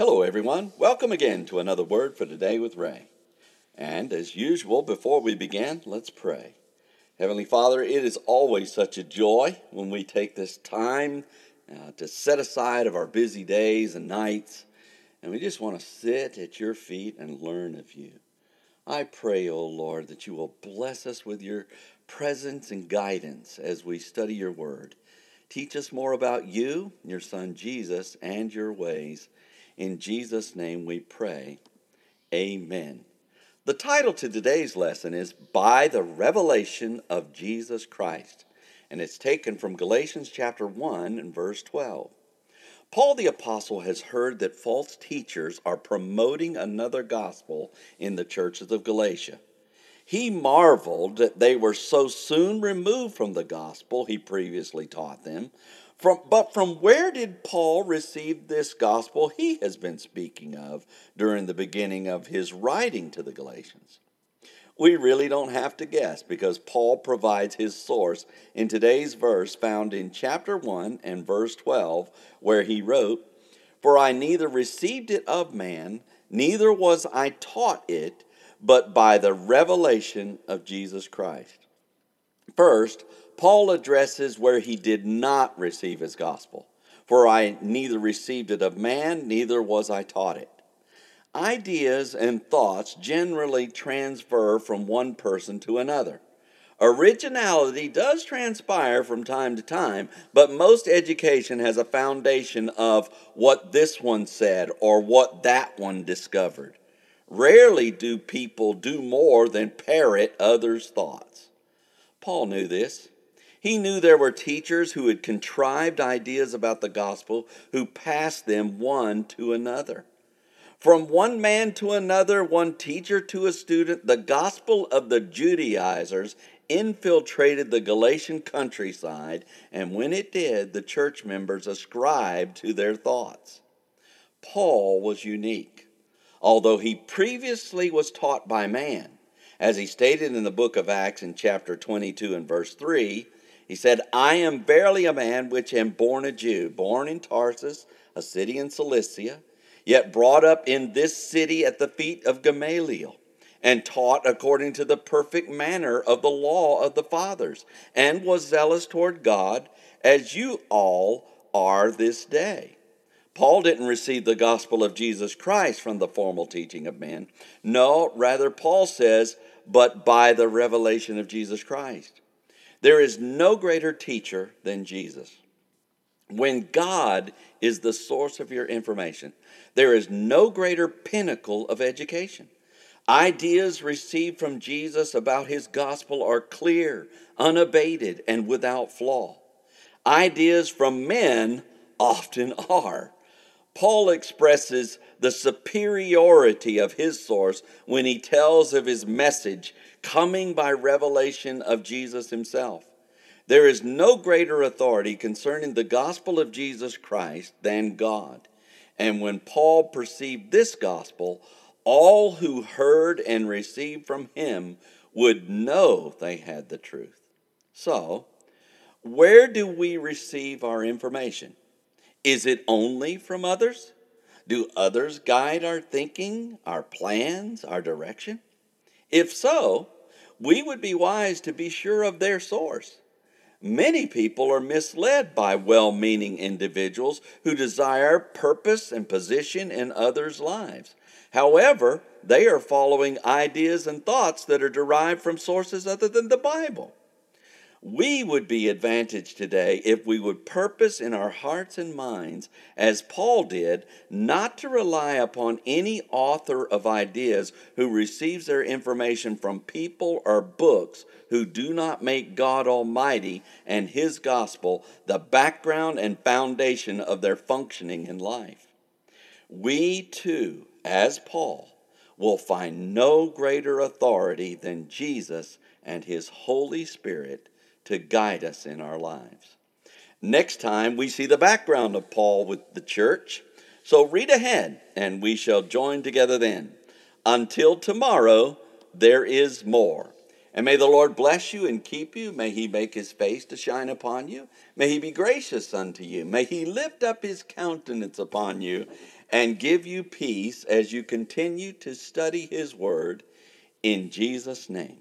Hello, everyone. Welcome again to another Word for Today with Ray. And as usual, before we begin, let's pray. Heavenly Father, it is always such a joy when we take this time uh, to set aside of our busy days and nights, and we just want to sit at your feet and learn of you. I pray, O oh Lord, that you will bless us with your presence and guidance as we study your word. Teach us more about you, your Son Jesus, and your ways. In Jesus' name we pray. Amen. The title to today's lesson is By the Revelation of Jesus Christ, and it's taken from Galatians chapter 1 and verse 12. Paul the Apostle has heard that false teachers are promoting another gospel in the churches of Galatia. He marveled that they were so soon removed from the gospel he previously taught them. From, but from where did Paul receive this gospel he has been speaking of during the beginning of his writing to the Galatians? We really don't have to guess because Paul provides his source in today's verse found in chapter 1 and verse 12, where he wrote, For I neither received it of man, neither was I taught it but by the revelation of Jesus Christ. First, Paul addresses where he did not receive his gospel. For I neither received it of man, neither was I taught it. Ideas and thoughts generally transfer from one person to another. Originality does transpire from time to time, but most education has a foundation of what this one said or what that one discovered. Rarely do people do more than parrot others' thoughts. Paul knew this. He knew there were teachers who had contrived ideas about the gospel who passed them one to another. From one man to another, one teacher to a student, the gospel of the Judaizers infiltrated the Galatian countryside, and when it did, the church members ascribed to their thoughts. Paul was unique although he previously was taught by man. As he stated in the book of Acts in chapter 22 and verse 3, he said, I am verily a man which am born a Jew, born in Tarsus, a city in Cilicia, yet brought up in this city at the feet of Gamaliel, and taught according to the perfect manner of the law of the fathers, and was zealous toward God, as you all are this day. Paul didn't receive the gospel of Jesus Christ from the formal teaching of men. No, rather, Paul says, but by the revelation of Jesus Christ. There is no greater teacher than Jesus. When God is the source of your information, there is no greater pinnacle of education. Ideas received from Jesus about his gospel are clear, unabated, and without flaw. Ideas from men often are. Paul expresses the superiority of his source when he tells of his message coming by revelation of Jesus himself. There is no greater authority concerning the gospel of Jesus Christ than God. And when Paul perceived this gospel, all who heard and received from him would know they had the truth. So, where do we receive our information? Is it only from others? Do others guide our thinking, our plans, our direction? If so, we would be wise to be sure of their source. Many people are misled by well meaning individuals who desire purpose and position in others' lives. However, they are following ideas and thoughts that are derived from sources other than the Bible. We would be advantaged today if we would purpose in our hearts and minds, as Paul did, not to rely upon any author of ideas who receives their information from people or books who do not make God Almighty and His gospel the background and foundation of their functioning in life. We too, as Paul, will find no greater authority than Jesus and His Holy Spirit to guide us in our lives. Next time, we see the background of Paul with the church. So read ahead, and we shall join together then. Until tomorrow, there is more. And may the Lord bless you and keep you. May he make his face to shine upon you. May he be gracious unto you. May he lift up his countenance upon you and give you peace as you continue to study His Word in Jesus' name.